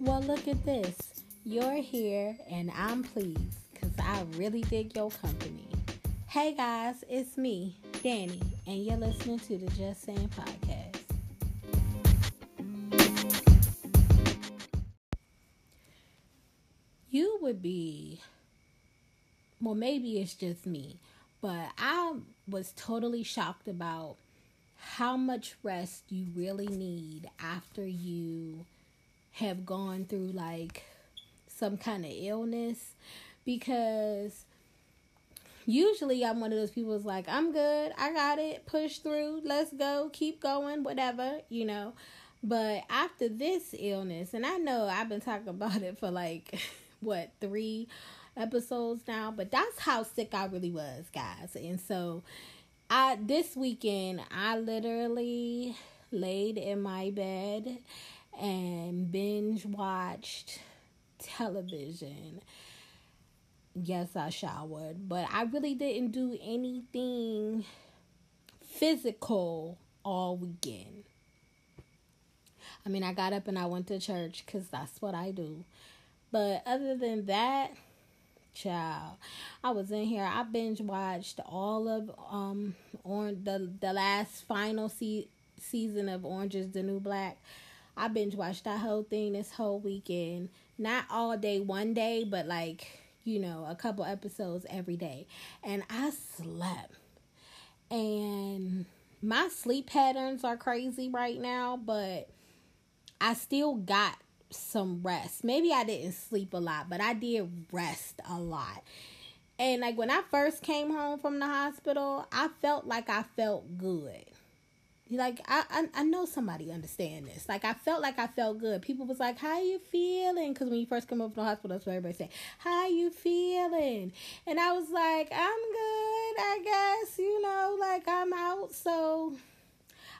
Well, look at this. You're here and I'm pleased because I really dig your company. Hey guys, it's me, Danny, and you're listening to the Just Saying podcast. You would be, well, maybe it's just me, but I was totally shocked about how much rest you really need after you have gone through like some kind of illness. Because usually I'm one of those people who's like, I'm good, I got it, push through, let's go, keep going, whatever, you know. But after this illness, and I know I've been talking about it for like what three episodes now, but that's how sick I really was, guys. And so I this weekend I literally laid in my bed and binge watched television. Yes, I showered, but I really didn't do anything physical all weekend. I mean, I got up and I went to church because that's what I do. But other than that, child, I was in here. I binge watched all of um on the the last final se- season of Orange is the New Black. I binge watched that whole thing this whole weekend. Not all day, one day, but like, you know, a couple episodes every day. And I slept. And my sleep patterns are crazy right now, but I still got some rest. Maybe I didn't sleep a lot, but I did rest a lot. And like when I first came home from the hospital, I felt like I felt good like I, I I know somebody understand this. Like I felt like I felt good. People was like, "How you feeling?" Because when you first come up from the hospital, that's what everybody say. "How you feeling?" And I was like, "I'm good, I guess." You know, like I'm out, so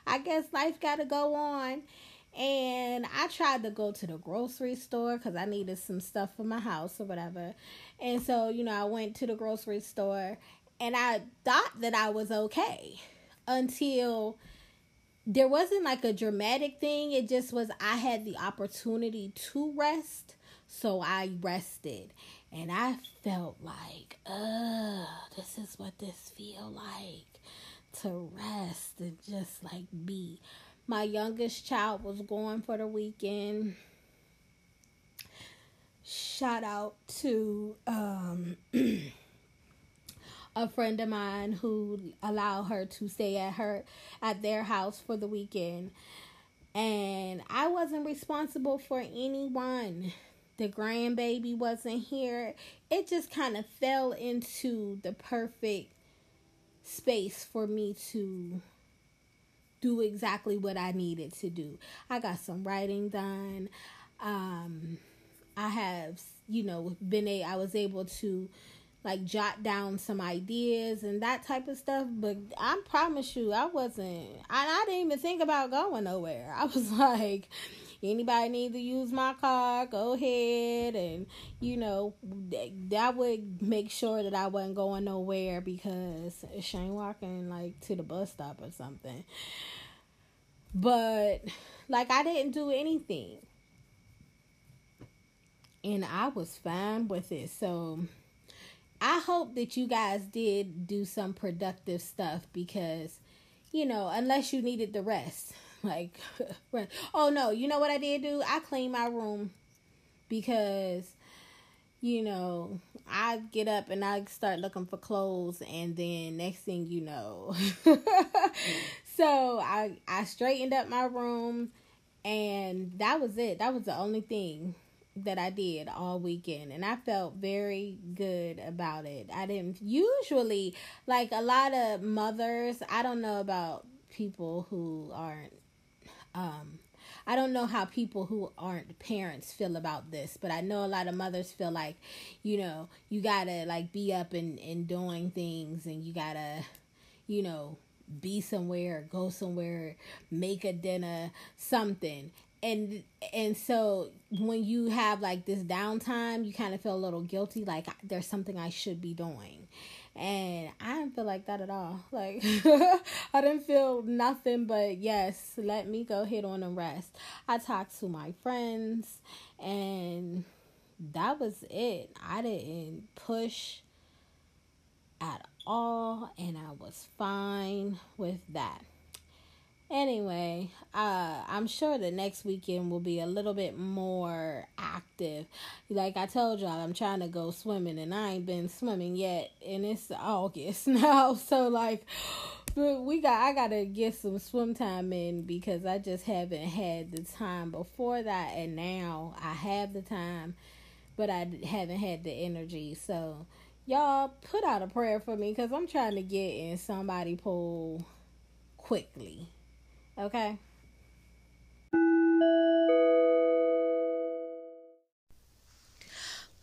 I guess life got to go on. And I tried to go to the grocery store because I needed some stuff for my house or whatever. And so, you know, I went to the grocery store and I thought that I was okay until there wasn't like a dramatic thing. It just was I had the opportunity to rest, so I rested. And I felt like, uh, this is what this feel like to rest and just like be. My youngest child was going for the weekend. Shout out to um a friend of mine who allowed her to stay at her at their house for the weekend and I wasn't responsible for anyone. The grandbaby wasn't here. It just kind of fell into the perfect space for me to do exactly what I needed to do. I got some writing done. Um I have, you know, been a I was able to like jot down some ideas and that type of stuff. But I promise you, I wasn't. I, I didn't even think about going nowhere. I was like, anybody need to use my car? Go ahead, and you know that would make sure that I wasn't going nowhere because she ain't walking like to the bus stop or something. But like I didn't do anything. And I was fine with it. So I hope that you guys did do some productive stuff because, you know, unless you needed the rest. Like, oh no, you know what I did do? I cleaned my room because, you know, I get up and I start looking for clothes, and then next thing you know, so I I straightened up my room, and that was it. That was the only thing that I did all weekend and I felt very good about it. I didn't usually like a lot of mothers, I don't know about people who aren't um I don't know how people who aren't parents feel about this, but I know a lot of mothers feel like, you know, you gotta like be up and, and doing things and you gotta, you know, be somewhere, go somewhere, make a dinner, something and and so when you have like this downtime you kind of feel a little guilty like there's something i should be doing And I didn't feel like that at all. Like, I didn't feel nothing but yes, let me go hit on and rest. I talked to my friends, and that was it. I didn't push at all, and I was fine with that. Anyway, uh, I'm sure the next weekend will be a little bit more active. Like I told y'all, I'm trying to go swimming, and I ain't been swimming yet, and it's August now. So like, we got I gotta get some swim time in because I just haven't had the time before that, and now I have the time, but I haven't had the energy. So y'all put out a prayer for me because I'm trying to get in somebody pool quickly. Okay.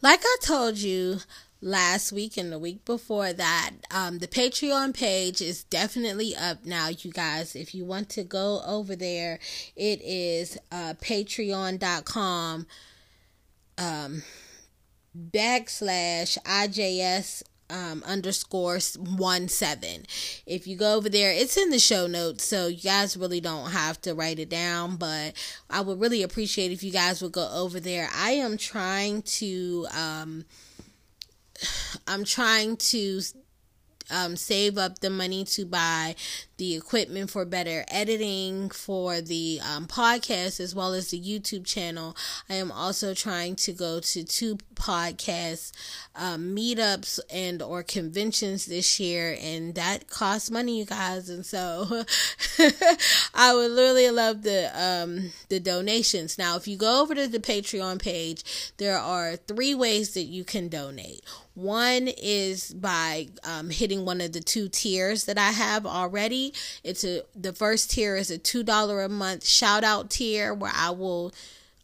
Like I told you last week and the week before that, um, the Patreon page is definitely up now, you guys. If you want to go over there, it is uh, patreon.com um, backslash IJS um, underscore one seven. If you go over there, it's in the show notes, so you guys really don't have to write it down. But I would really appreciate if you guys would go over there. I am trying to, um, I'm trying to um, save up the money to buy the equipment for better editing for the um, podcast as well as the YouTube channel. I am also trying to go to two podcast um, meetups and or conventions this year, and that costs money, you guys. And so I would literally love the um, the donations. Now, if you go over to the Patreon page, there are three ways that you can donate. One is by um, hitting one of the two tiers that I have already. It's a the first tier is a two dollar a month shout out tier where I will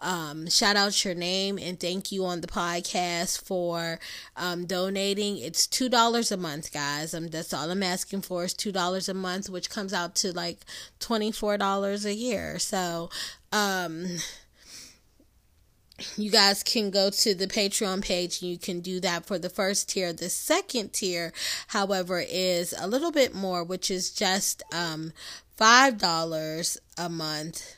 um, shout out your name and thank you on the podcast for um, donating. It's two dollars a month, guys. Um, that's all I'm asking for is two dollars a month, which comes out to like twenty four dollars a year. So, um, you guys can go to the Patreon page and you can do that for the first tier. The second tier, however, is a little bit more, which is just um, $5 a month,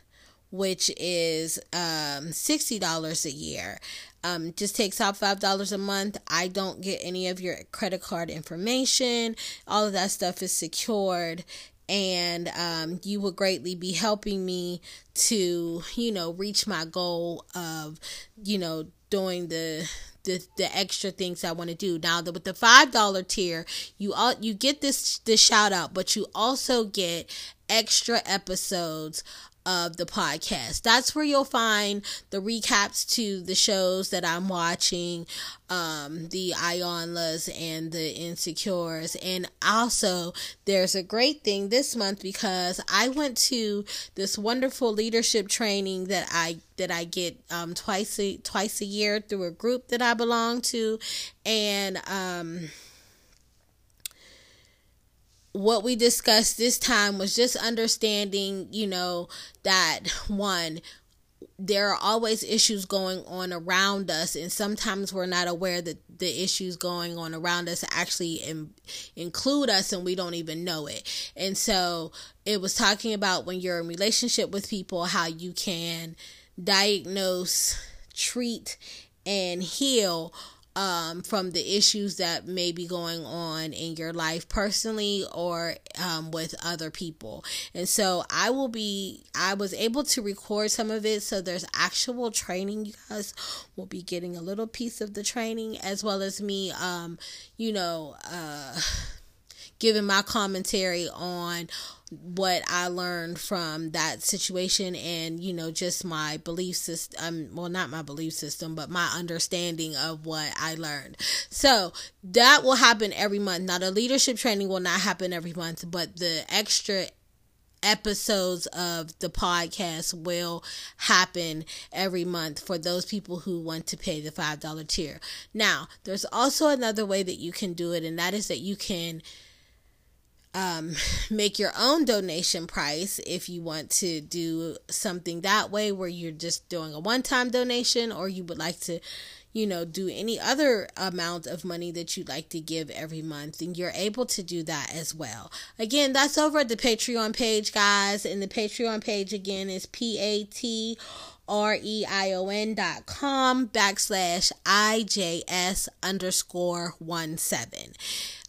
which is um, $60 a year. Um, just takes out five dollars a month. I don't get any of your credit card information. All of that stuff is secured, and um, you will greatly be helping me to you know reach my goal of you know doing the the, the extra things I want to do. Now, the, with the five dollar tier, you all you get this this shout out, but you also get extra episodes of the podcast. That's where you'll find the recaps to the shows that I'm watching, um, the Iyanlas and the Insecures. And also, there's a great thing this month because I went to this wonderful leadership training that I that I get um, twice a twice a year through a group that I belong to, and um what we discussed this time was just understanding, you know, that one, there are always issues going on around us, and sometimes we're not aware that the issues going on around us actually in, include us and we don't even know it. And so it was talking about when you're in relationship with people, how you can diagnose, treat, and heal um, from the issues that may be going on in your life personally or um, with other people. And so I will be, I was able to record some of it. So there's actual training. You guys will be getting a little piece of the training as well as me, um, you know, uh, giving my commentary on what I learned from that situation and you know just my belief system um, well not my belief system but my understanding of what I learned. So that will happen every month. Now the leadership training will not happen every month, but the extra episodes of the podcast will happen every month for those people who want to pay the $5 tier. Now, there's also another way that you can do it and that is that you can um, make your own donation price if you want to do something that way where you're just doing a one time donation or you would like to you know, do any other amount of money that you'd like to give every month, and you're able to do that as well. Again, that's over at the Patreon page, guys. And the Patreon page again is P A T R E I O N dot com backslash IJS underscore one seven.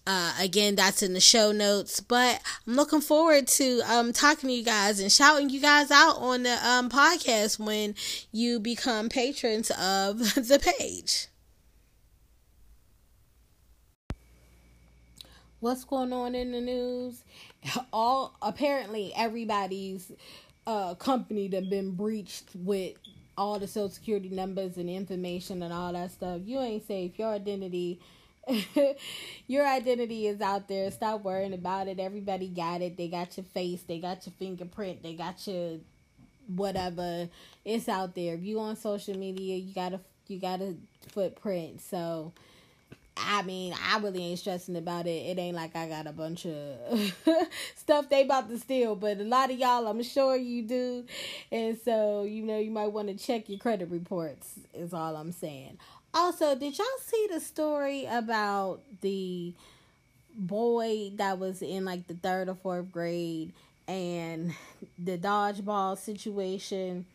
Uh, again, that's in the show notes. But I'm looking forward to um, talking to you guys and shouting you guys out on the um, podcast when you become patrons of the page. What's going on in the news? All apparently everybody's uh, company that been breached with all the social security numbers and information and all that stuff. You ain't safe. Your identity your identity is out there. Stop worrying about it. Everybody got it. They got your face. They got your fingerprint. They got your whatever. It's out there. If you on social media, you got a you got a footprint. So I mean, I really ain't stressing about it. It ain't like I got a bunch of stuff they about to steal, but a lot of y'all, I'm sure you do. And so, you know, you might want to check your credit reports, is all I'm saying. Also, did y'all see the story about the boy that was in like the third or fourth grade and the dodgeball situation?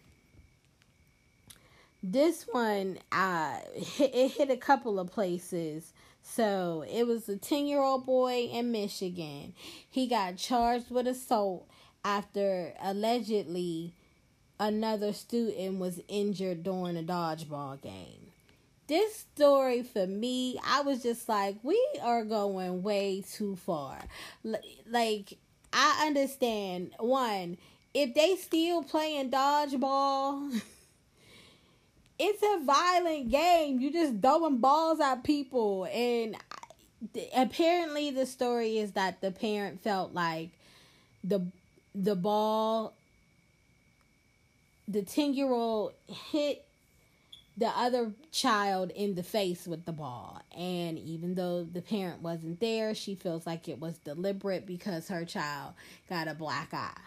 This one, uh, it hit a couple of places. So it was a 10 year old boy in Michigan. He got charged with assault after allegedly another student was injured during a dodgeball game this story for me, I was just like, we are going way too far. Like, I understand one, if they still playing dodgeball, it's a violent game. You just throwing balls at people, and apparently the story is that the parent felt like the the ball, the ten year old hit the other child in the face with the ball. And even though the parent wasn't there, she feels like it was deliberate because her child got a black eye.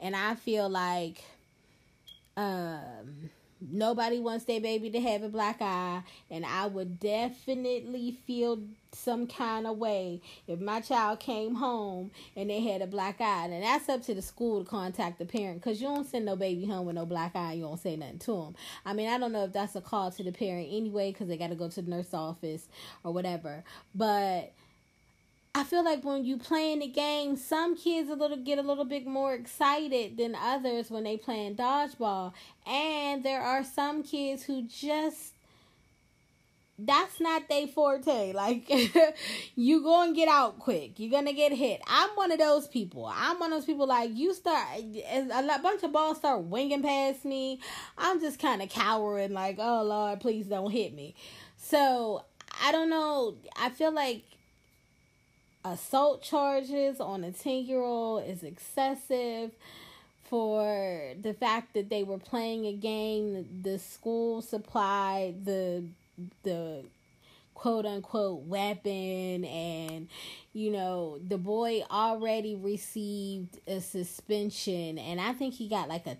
And I feel like um nobody wants their baby to have a black eye and i would definitely feel some kind of way if my child came home and they had a black eye. And that's up to the school to contact the parent because you don't send no baby home with no black eye you don't say nothing to them i mean i don't know if that's a call to the parent anyway because they got to go to the nurse office or whatever but I feel like when you playing the game, some kids a little get a little bit more excited than others when they playing dodgeball, and there are some kids who just that's not their forte. Like you gonna get out quick. You're gonna get hit. I'm one of those people. I'm one of those people like you start a bunch of balls start winging past me. I'm just kind of cowering like, oh Lord, please don't hit me. So I don't know. I feel like assault charges on a 10 year old is excessive for the fact that they were playing a game the school supplied the the quote unquote weapon and you know the boy already received a suspension. And i think he got like a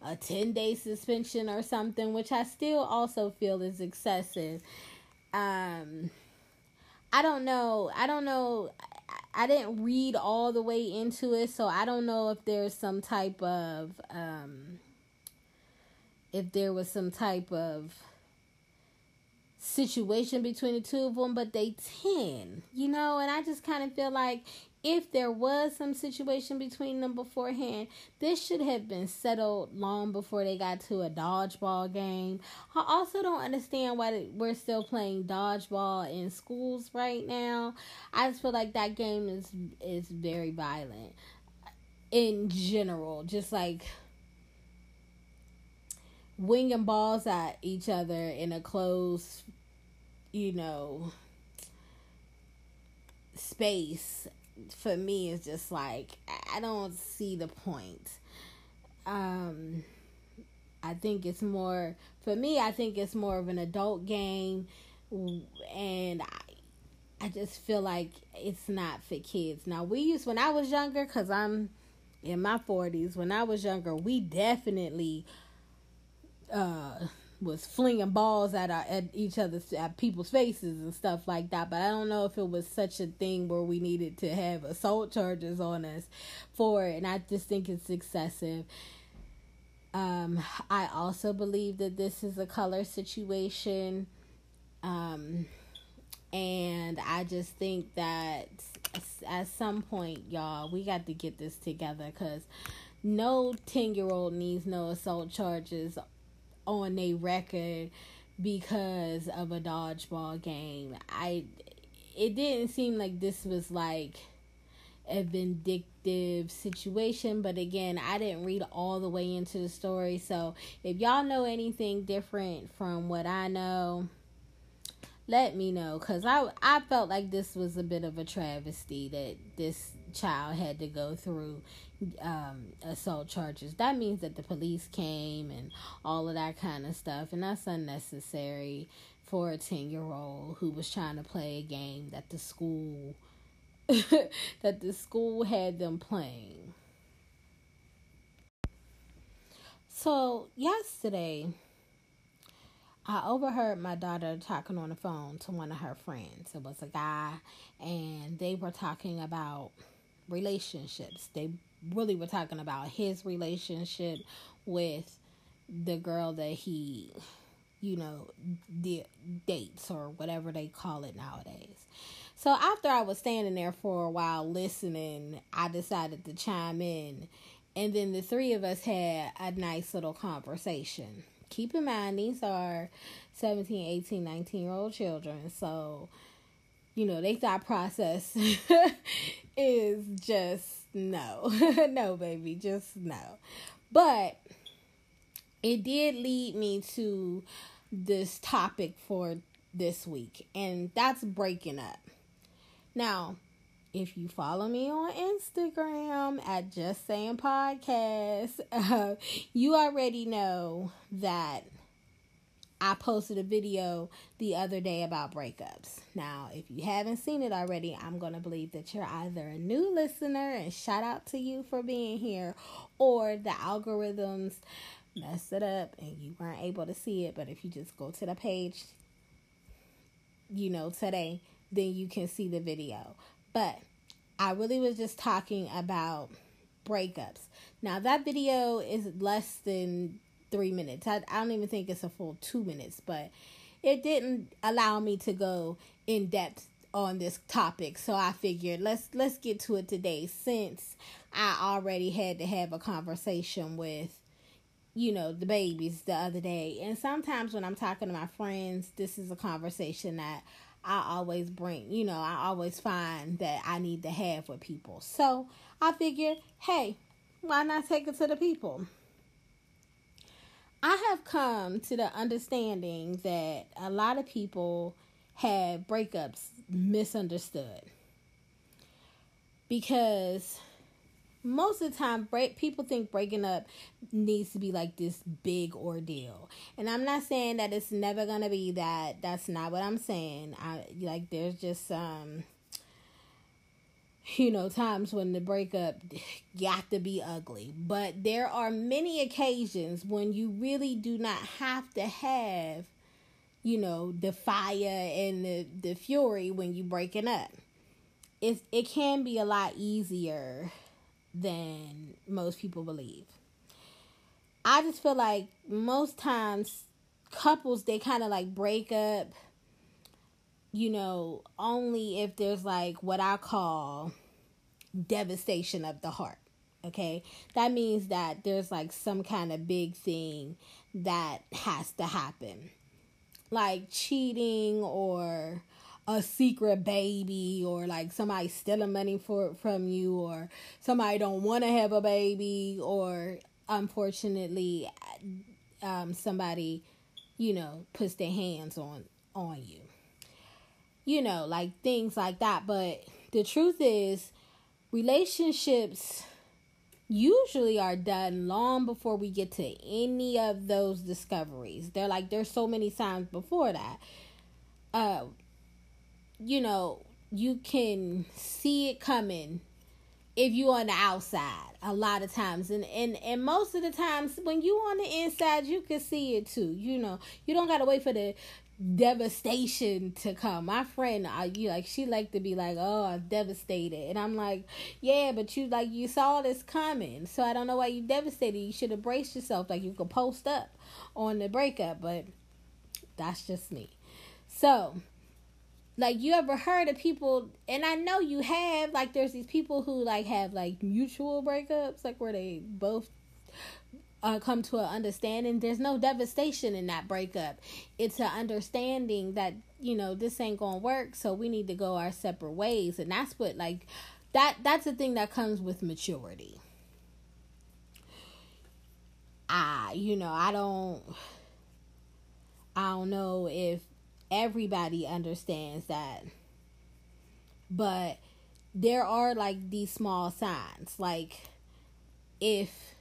a 10 day suspension or something which i still also feel is excessive. Um I don't know. I don't know. I didn't read all the way into it, so I don't know if there's some type of um if there was some type of situation between the two of them, but they 10, you know, and I just kind of feel like if there was some situation between them beforehand, this should have been settled long before they got to a dodgeball game. I also don't understand why we're still playing dodgeball in schools right now. I just feel like that game is is very violent in general, just like winging balls at each other in a closed, you know, space for me is just like I don't see the point. Um I think it's more for me I think it's more of an adult game and I I just feel like it's not for kids. Now we used when I was younger cuz I'm in my 40s when I was younger we definitely uh was flinging balls at our, at each other's at people's faces and stuff like that. But I don't know if it was such a thing where we needed to have assault charges on us for it. And I just think it's excessive. Um, I also believe that this is a color situation. Um, and I just think that at some point, y'all, we got to get this together because no 10 year old needs no assault charges on their record because of a dodgeball game. I it didn't seem like this was like a vindictive situation, but again, I didn't read all the way into the story. So, if y'all know anything different from what I know, let me know cuz I I felt like this was a bit of a travesty that this child had to go through um, assault charges. That means that the police came and all of that kind of stuff, and that's unnecessary for a 10 year old who was trying to play a game that the school that the school had them playing. So, yesterday, I overheard my daughter talking on the phone to one of her friends. It was a guy, and they were talking about relationships. They really were talking about his relationship with the girl that he, you know, the dates or whatever they call it nowadays. So after I was standing there for a while listening, I decided to chime in. And then the three of us had a nice little conversation. Keep in mind, these are 17, 18, 19 year old children. So, you know, they thought process is just no. no, baby, just no. But it did lead me to this topic for this week, and that's breaking up. Now, if you follow me on Instagram at Just Saying Podcast, uh, you already know that I posted a video the other day about breakups. Now, if you haven't seen it already, I'm going to believe that you're either a new listener, and shout out to you for being here, or the algorithms messed it up and you weren't able to see it. But if you just go to the page, you know, today, then you can see the video. But I really was just talking about breakups. Now, that video is less than three minutes. I, I don't even think it's a full two minutes, but it didn't allow me to go in depth on this topic. So I figured let's let's get to it today since I already had to have a conversation with you know the babies the other day. And sometimes when I'm talking to my friends, this is a conversation that I always bring, you know, I always find that I need to have with people. So I figured, hey, why not take it to the people? I have come to the understanding that a lot of people have breakups misunderstood. Because most of the time break people think breaking up needs to be like this big ordeal. And i'm not saying that it's never gonna be that. That's not what i'm saying. I like there's just um you know, times when the breakup got to be ugly. But there are many occasions when you really do not have to have, you know, the fire and the, the fury when you breaking up. It, it can be a lot easier than most people believe. I just feel like most times couples, they kind of like break up you know, only if there's like what I call devastation of the heart. Okay, that means that there's like some kind of big thing that has to happen, like cheating or a secret baby or like somebody stealing money for from you or somebody don't want to have a baby or unfortunately um, somebody you know puts their hands on on you you know, like things like that. But the truth is, relationships usually are done long before we get to any of those discoveries. They're like there's so many signs before that. Uh you know, you can see it coming if you on the outside a lot of times. And and and most of the times when you on the inside you can see it too you know. You don't gotta wait for the devastation to come. My friend I, you like she like to be like oh i'm devastated. And i'm like yeah but you like you saw this coming. So i don't know why you devastated. You should have braced yourself. Like you could post up on the breakup but that's just me. So like you ever heard of people and i know you have like there's these people who like have like mutual breakups like where they both uh, come to an understanding. There's no devastation in that breakup. It's an understanding that you know this ain't gonna work so we need to go our separate ways. And that's what like that that's the thing that comes with maturity. I you know i don't i don't know if everybody understands that. But there are like these small signs. Like if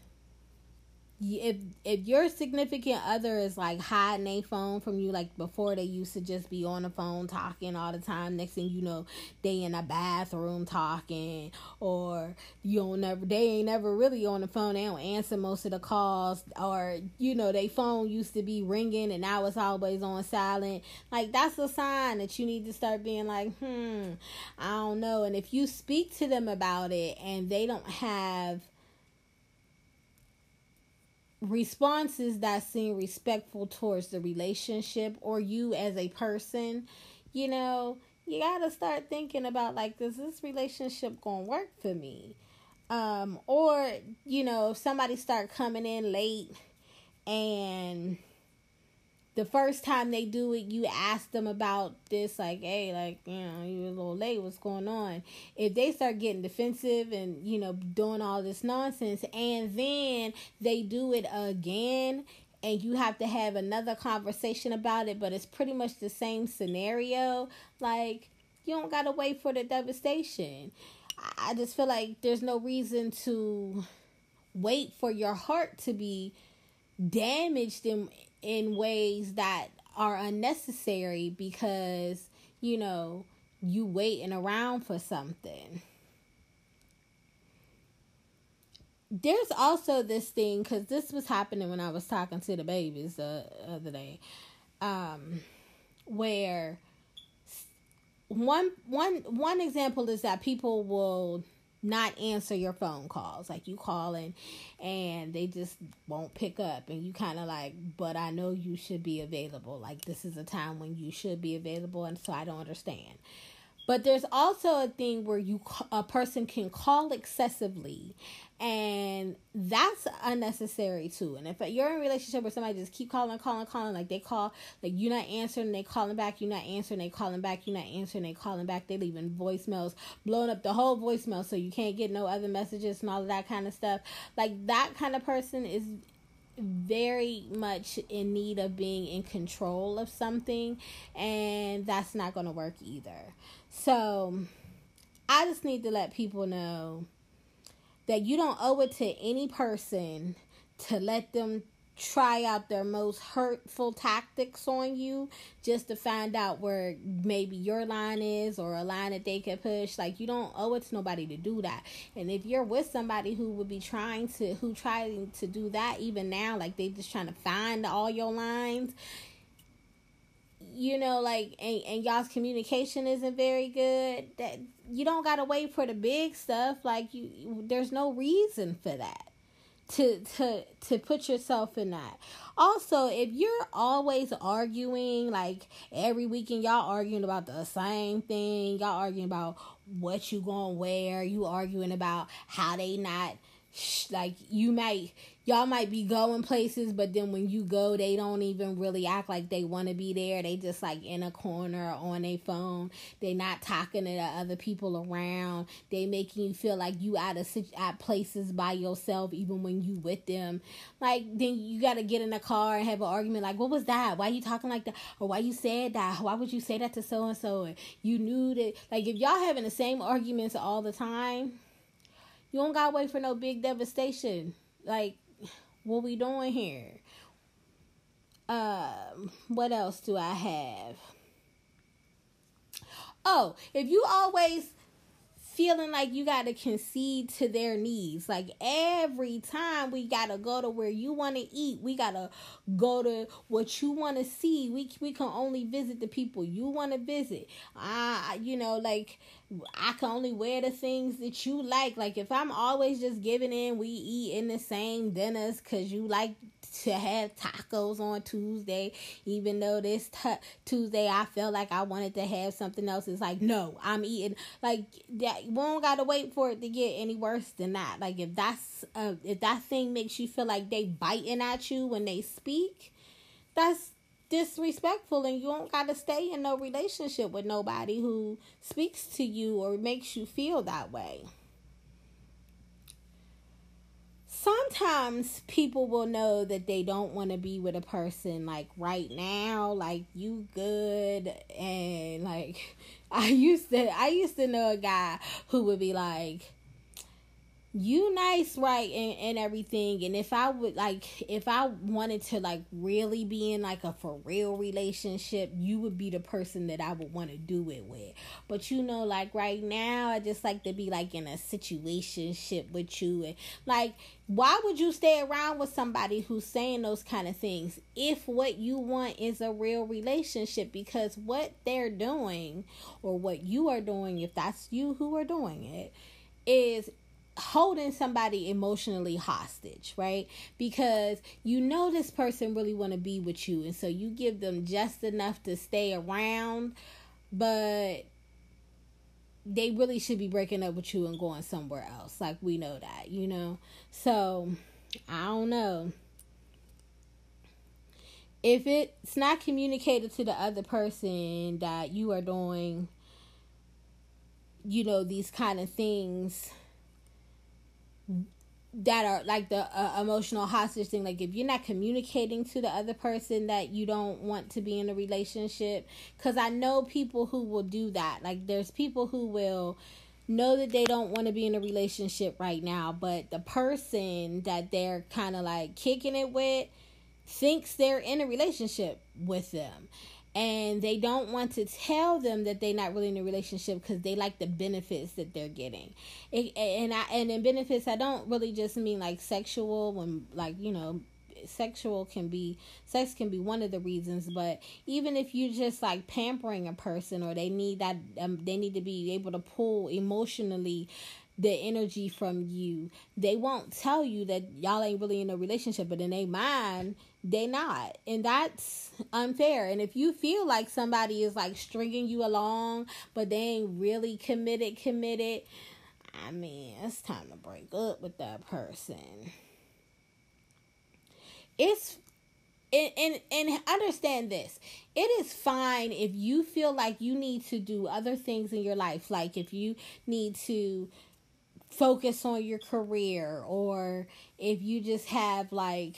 if if your significant other is like hiding a phone from you like before they used to just be on the phone talking all the time next thing you know they in a bathroom talking or you don't never they ain't never really on the phone they don't answer most of the calls or you know they phone used to be ringing and now it's always on silent like that's a sign that you need to start being like hmm i don't know. And if you speak to them about it and they don't have responses that seem respectful towards the relationship or you as a person, you know, you got to start thinking about like, does this relationship going to work for me? Um, or, you know, if somebody start coming in late and the first time they do it, you ask them about this, like, hey, like, you know, you're a little late, what's going on? If they start getting defensive and, you know, doing all this nonsense, and then they do it again, and you have to have another conversation about it, but it's pretty much the same scenario, like, you don't gotta wait for the devastation. I just feel like there's no reason to wait for your heart to be damaged in in ways that are unnecessary because you know you waiting around for something. There's also this thing because this was happening when i was talking to the babies the other day um where one one one example is that people will not answer your phone calls. Like you calling and they just won't pick up and you kind of like, but I know you should be available. Like this is a time when you should be available and so I don't understand. But there's also a thing where you a person can call excessively and that's unnecessary too. And if you're in a relationship where somebody just keep calling, calling, calling, like they call, like you're not answering, they calling back, you're not answering, they calling back, you're not answering, they calling back, they leaving voicemails, blowing up the whole voicemail so you can't get no other messages and all of that kind of stuff. Like that kind of person is very much in need of being in control of something and that's not going to work either. So I just need to let people know that you don't owe it to any person to let them try out their most hurtful tactics on you just to find out where maybe your line is or a line that they can push. Like you don't owe it to nobody to do that. And if you're with somebody who would be trying to who trying to do that even now like they just trying to find all your lines you know like and, and y'all's communication isn't very good that you don't gotta wait for the big stuff like you there's no reason for that to to to put yourself in that. Also if you're always arguing like every weekend y'all arguing about the same thing y'all arguing about what you gonna wear you arguing about how they not like you might y'all might be going places but then when you go they don't even really act like they want to be there. They just like in a corner on a phone. They not talking to the other people around. They making you feel like you out of at places by yourself even when you with them. Like then you got to get in a car and have an argument like what was that? Why you talking like that? Or why you said that? Why would you say that to so and so you knew that like if y'all having the same arguments all the time you don't gotta wait for no big devastation like what we doing here? Um, what else do I have? Oh, if you always feeling like you got to concede to their needs. Like every time we got to go to where you want to eat, we got to go to what you want to see. We we can only visit the people you want to visit. Uh, you know, like I can only wear the things that you like. Like if I'm always just giving in, we eat in the same dinners cuz you like to have tacos on Tuesday, even though this t- Tuesday I felt like I wanted to have something else. It's like, no, I'm eating. Like that, we don't gotta wait for it to get any worse than that. Like if that's uh, if that thing makes you feel like they biting at you when they speak, that's disrespectful and you don't got to stay in no relationship with nobody who speaks to you or makes you feel that way. Sometimes people will know that they don't want to be with a person like right now like you good and like i used to i used to know a guy who would be like you nice right and, and everything. And if i would like if i wanted to like really be in like a for real relationship you would be the person that i would want to do it with. But you know like right now i just like to be like in a situation with you. And like why would you stay around with somebody who's saying those kind of things if what you want is a real relationship? Because what they're doing or what you are doing if that's you who are doing it is holding somebody emotionally hostage right? Because you know this person really want to be with you and so you give them just enough to stay around but they really should be breaking up with you and going somewhere else like we know that you know? So i don't know. If it's not communicated to the other person that you are doing you know these kind of things that are like the uh, emotional hostage thing. Like if you're not communicating to the other person that you don't want to be in a relationship cuz I know people who will do that. Like there's people who will know that they don't want to be in a relationship right now but the person that they're kind of like kicking it with thinks they're in a relationship with them and they don't want to tell them that they're not really in a relationship because they like the benefits that they're getting. It, and i and in benefits i don't really just mean like sexual when like you know sexual can be sex can be one of the reasons but even if you just like pampering a person or they need that um, they need to be able to pull emotionally the energy from you. They won't tell you that y'all ain't really in a relationship but in their mind they not. And that's unfair. And if you feel like somebody is like stringing you along but they ain't really committed committed i mean it's time to break up with that person. It's and, and and understand this. It is fine if you feel like you need to do other things in your life. Like if you need to focus on your career or if you just have like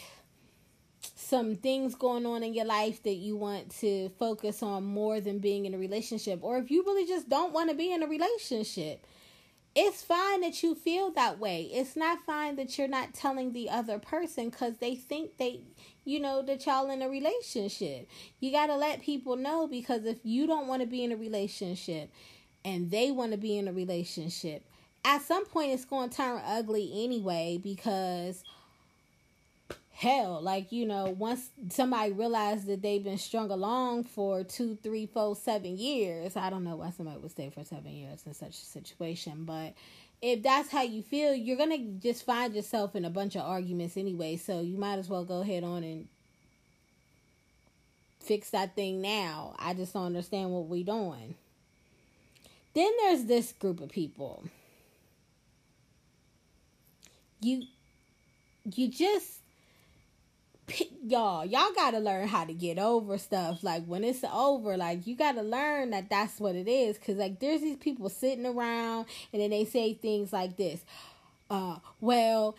some things going on in your life that you want to focus on more than being in a relationship, or if you really just don't want to be in a relationship, it's fine that you feel that way. It's not fine that you're not telling the other person because they think they, you know, that y'all in a relationship. You got to let people know because if you don't want to be in a relationship and they want to be in a relationship, at some point it's going to turn ugly anyway because hell like you know once somebody realized that they've been strung along for two three four seven years i don't know why somebody would stay for seven years in such a situation but if that's how you feel you're gonna just find yourself in a bunch of arguments anyway so you might as well go ahead on and fix that thing now. I just don't understand what we doing. Then there's this group of people you you just y'all y'all got to learn how to get over stuff. Like when it's over like you got to learn that that's what it is. Cuz like there's these people sitting around and then they say things like this. Uh well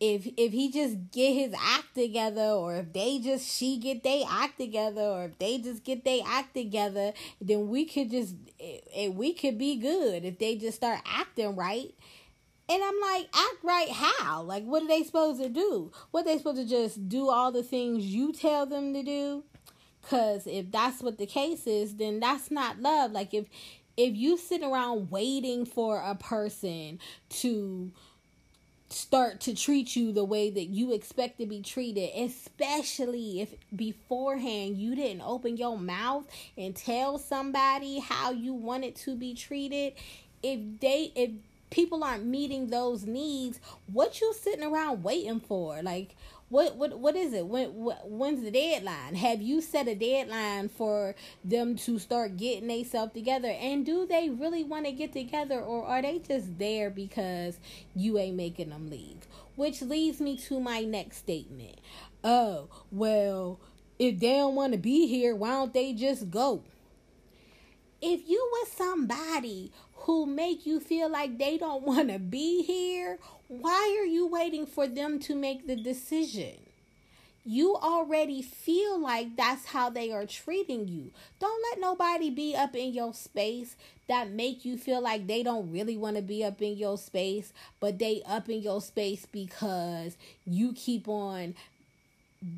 if if he just get his act together or if they just she get they act together or if they just get they act together then we could just it, eh, it, we could be good if they just start acting right and I'm like, act right how? Like, what are they supposed to do? What they supposed to just do all the things you tell them to do? Because if that's what the case is, then that's not love. Like, if if you sit around waiting for a person to start to treat you the way that you expect to be treated, especially if beforehand you didn't open your mouth and tell somebody how you wanted to be treated. If they if people aren't meeting those needs, what you sitting around waiting for? Like what what what is it? When when's the deadline? Have you set a deadline for them to start getting themselves together? And do they really want to get together, or are they just there because you ain't making them leave? Which leads me to my next statement. Oh well, if they don't want to be here, why don't they just go? If you with somebody who make you feel like they don't want to be here why are you waiting for them to make the decision? You already feel like that's how they are treating you. Don't let nobody be up in your space that make you feel like they don't really want to be up in your space, but they up in your space because you keep on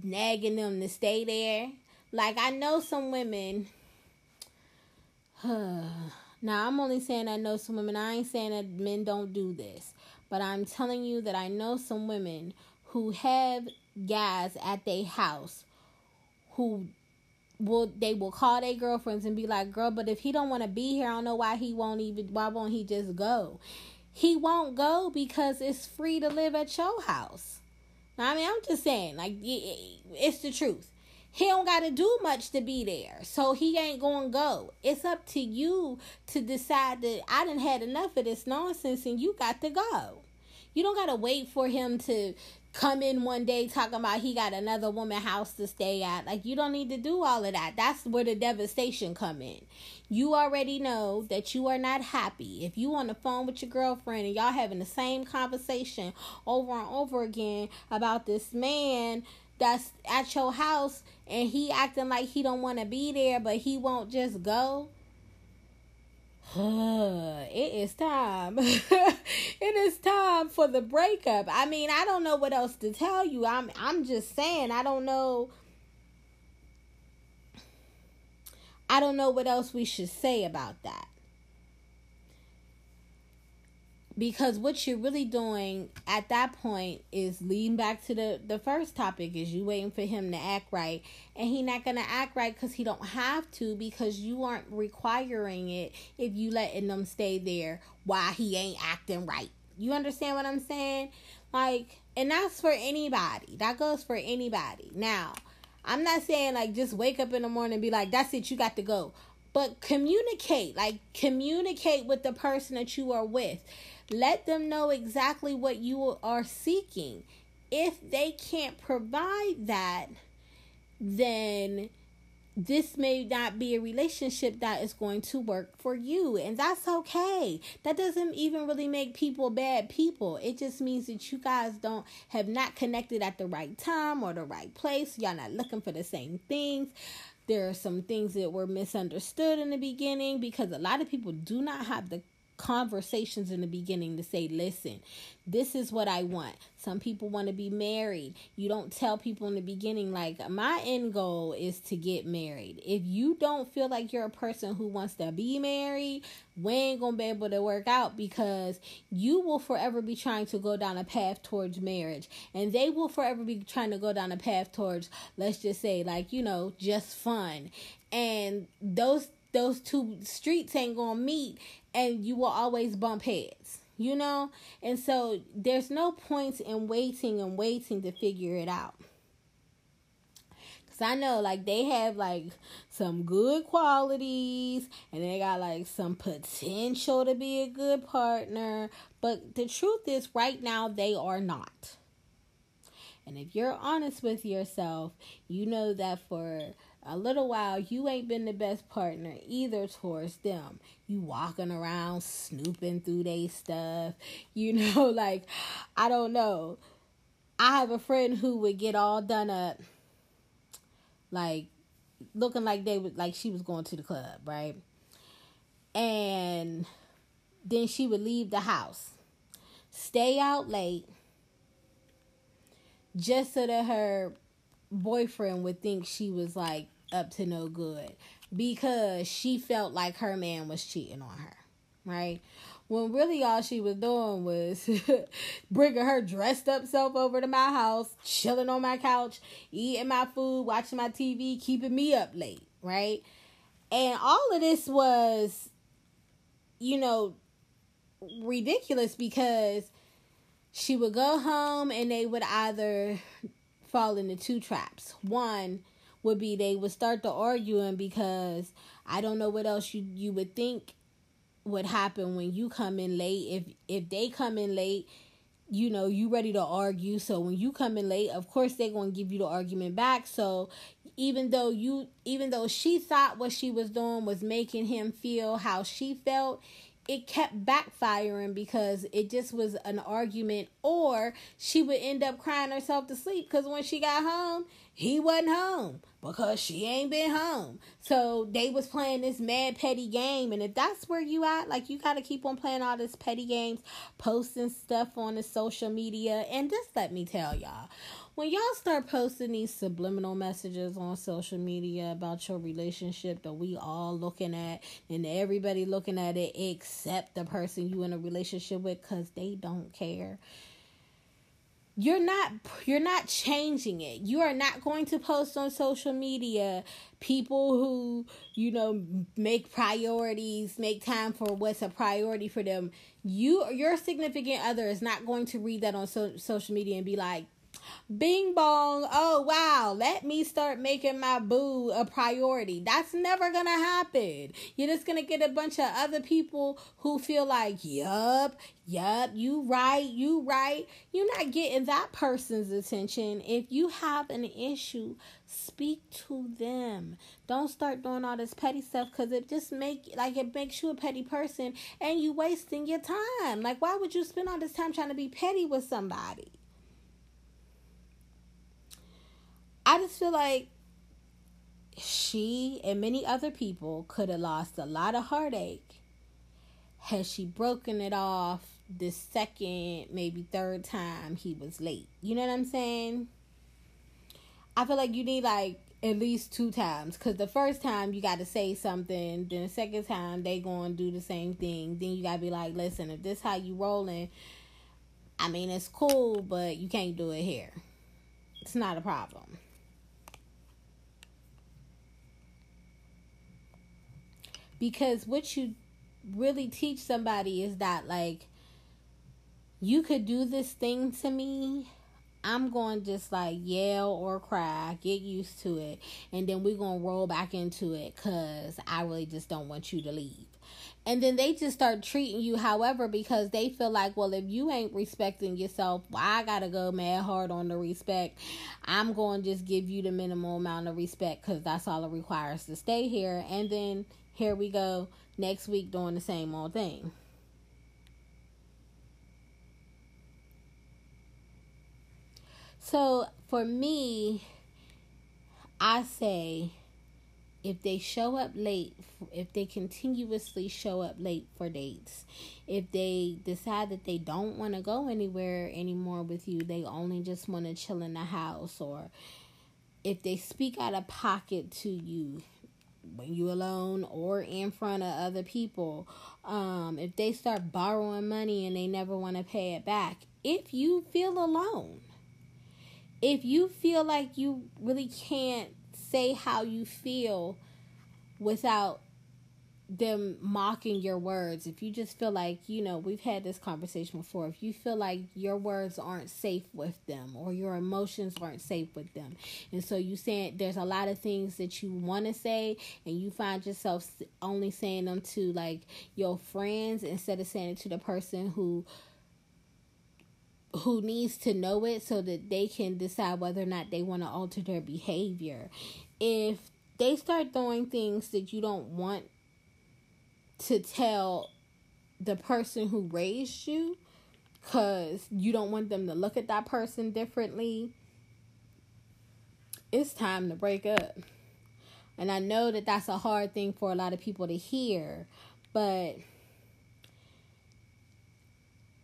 nagging them to stay there. Like I know some women now I'm only saying I know some women. I ain't saying that men don't do this. But I'm telling you that I know some women who have guys at their house who will they will call their girlfriends and be like, "Girl, but if he don't want to be here, I don't know why he won't even why won't he just go?" He won't go because it's free to live at your house. I mean, I'm just saying, like it's the truth. He don't got to do much to be there. So he ain't going to go. It's up to you to decide that I didn't had enough of this nonsense and you got to go. You don't got to wait for him to come in one day talking about he got another woman house to stay at. Like you don't need to do all of that. That's where the devastation come in. You already know that you are not happy. If you on the phone with your girlfriend and y'all having the same conversation over and over again about this man that's at your house and he acting like he don't want to be there but he won't just go? It is time. It is time for the breakup. I mean i don't know what else to tell you. I'm i'm just saying i don't know. I don't know what else we should say about that because what you're really doing at that point is leading back to the the first topic is you waiting for him to act right. And he not gonna act right because he don't have to because you aren't requiring it if you letting them stay there while he ain't acting right. You understand what i'm saying? Like and that's for anybody. That goes for anybody. Now i'm not saying like just wake up in the morning and be like that's it you got to go. But communicate like communicate with the person that you are with let them know exactly what you are seeking. If they can't provide that, then this may not be a relationship that is going to work for you. And that's okay. That doesn't even really make people bad people. It just means that you guys don't have not connected at the right time or the right place. Y'all not looking for the same things. There are some things that were misunderstood in the beginning because a lot of people do not have the conversations in the beginning to say, listen, this is what I want. Some people want to be married. You don't tell people in the beginning, like, my end goal is to get married. If you don't feel like you're a person who wants to be married, we ain't going to be able to work out because you will forever be trying to go down a path towards marriage. And they will forever be trying to go down a path towards, let's just say, like, you know, just fun. And those those two streets ain't gonna meet and you will always bump heads you know? And so there's no point in waiting and waiting to figure it out. Because i know like they have like some good qualities and they got like some potential to be a good partner but the truth is right now they are not. And if you're honest with yourself you know that for a little while you ain't been the best partner either towards them. You walking around snooping through their stuff you know like i don't know. I have a friend who would get all done up like looking like they would like she was going to the club right? And then she would leave the house stay out late just so that her boyfriend would think she was like up to no good. because she felt like her man was cheating on her, right? When really all she was doing was bringing her dressed up self over to my house, chilling on my couch, eating my food, watching my TV, keeping me up late, right? And all of this was, you know, ridiculous because she would go home and they would either fall into two traps. One would be they would start to arguing because I don't know what else you you would think would happen when you come in late. If if they come in late, you know, you ready to argue. So when you come in late, of course they're gonna give you the argument back. So even though you even though she thought what she was doing was making him feel how she felt, it kept backfiring because it just was an argument or she would end up crying herself to sleep because when she got home he wasn't home because she ain't been home. So they was playing this mad petty game and if that's where you at like you got to keep on playing all this petty games posting stuff on the social media and just let me tell y'all when y'all start posting these subliminal messages on social media about your relationship that we all looking at and everybody looking at it except the person you in a relationship with because they don't care you're not you're not changing it. You are not going to post on social media. People who you know make priorities make time for what's a priority for them. You your significant other is not going to read that on so, social media and be like Bing bong. Oh, wow. Let me start making my boo a priority. That's never going to happen. You're just going to get a bunch of other people who feel like, yup, yup, you right, you right. You're not getting that person's attention. If you have an issue, speak to them. Don't start doing all this petty stuff because it just make like it makes you a petty person and you wasting your time. Like why would you spend all this time trying to be petty with somebody? I just feel like she and many other people could have lost a lot of heartache had she broken it off the second, maybe third time he was late. You know what I'm saying? I feel like you need like at least two times because the first time you got to say something, then the second time they going to do the same thing. Then you got to be like, listen, if this how you rolling, I mean it's cool, but you can't do it here. It's not a problem. Because what you really teach somebody is that like you could do this thing to me i'm going to just like yell or cry. Get used to it. And then we're going to roll back into it because i really just don't want you to leave. And then they just start treating you however because they feel like well if you ain't respecting yourself i gotta go mad hard on the respect? I'm going to just give you the minimal amount of respect because that's all it requires to stay here. And then here we go next week doing the same old thing. So for me, I say if they show up late, if they continuously show up late for dates, if they decide that they don't want to go anywhere anymore with you, they only just want to chill in the house, or if they speak out of pocket to you, when you alone or in front of other people um, if they start borrowing money and they never want to pay it back if you feel alone if you feel like you really can't say how you feel without them mocking your words, if you just feel like, you know, we've had this conversation before, if you feel like your words aren't safe with them or your emotions aren't safe with them, and so you saying there's a lot of things that you want to say, and you find yourself only saying them to like your friends instead of saying it to the person who who needs to know it so that they can decide whether or not they want to alter their behavior. If they start doing things that you don't want to tell the person who raised you because you don't want them to look at that person differently, it's time to break up. And I know that that's a hard thing for a lot of people to hear, but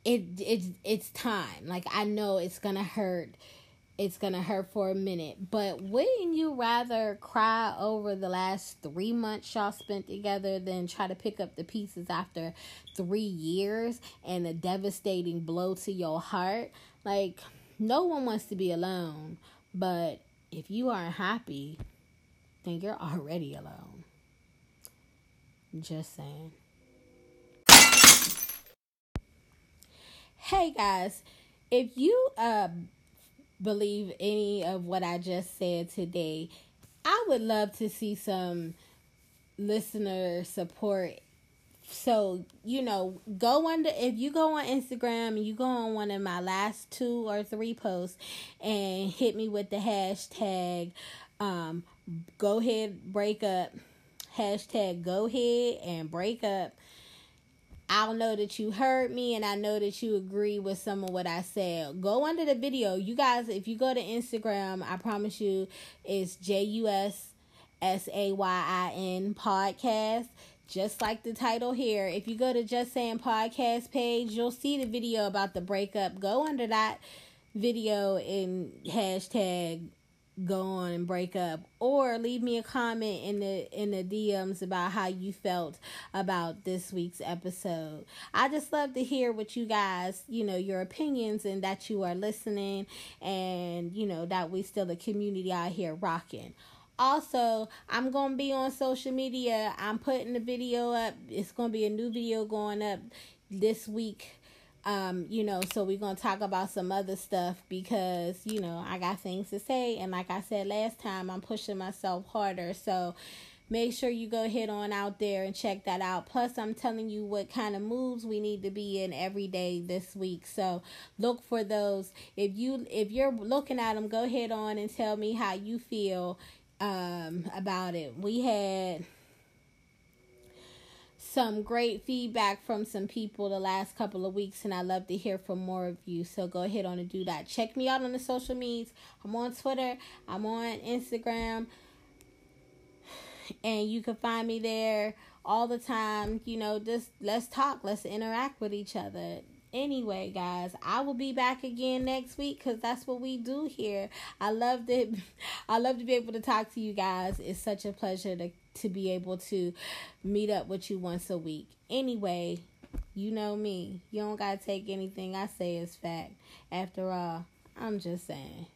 it it's it's time. Like I know it's gonna hurt it's gonna hurt for a minute. But wouldn't you rather cry over the last three months y'all spent together than try to pick up the pieces after three years and a devastating blow to your heart? Like, no one wants to be alone, but if you aren't happy, then you're already alone. Just saying. Hey guys, if you uh believe any of what I just said today, I would love to see some listener support. So, you know, go under if you go on Instagram and you go on one of my last two or three posts and hit me with the hashtag um go ahead break up. Hashtag go ahead and break up I'll know that you heard me and I know that you agree with some of what I said. Go under the video. You guys, if you go to Instagram, I promise you it's J U S S A Y I N podcast. Just like the title here. If you go to Just Saying Podcast page, you'll see the video about the breakup. Go under that video and hashtag go on and break up or leave me a comment in the in the DMs about how you felt about this week's episode. I just love to hear what you guys, you know, your opinions and that you are listening and you know that we still a community out here rocking. Also, I'm going to be on social media. I'm putting the video up. It's going to be a new video going up this week um, you know, so we're gonna talk about some other stuff because, you know, I got things to say and like I said last time, I'm pushing myself harder. So make sure you go head on out there and check that out. Plus I'm telling you what kind of moves we need to be in every day this week. So look for those. If you if you're looking at them, go head on and tell me how you feel um about it. We had some great feedback from some people the last couple of weeks, and I love to hear from more of you. So go ahead on and do that. Check me out on the social medias. I'm on Twitter, I'm on Instagram, and you can find me there all the time. You know, just let's talk, let's interact with each other anyway guys i will be back again next week because that's what we do here i love to i love to be able to talk to you guys it's such a pleasure to to be able to meet up with you once a week. Anyway you know me. You don't gotta take anything i say as fact. After all i'm just saying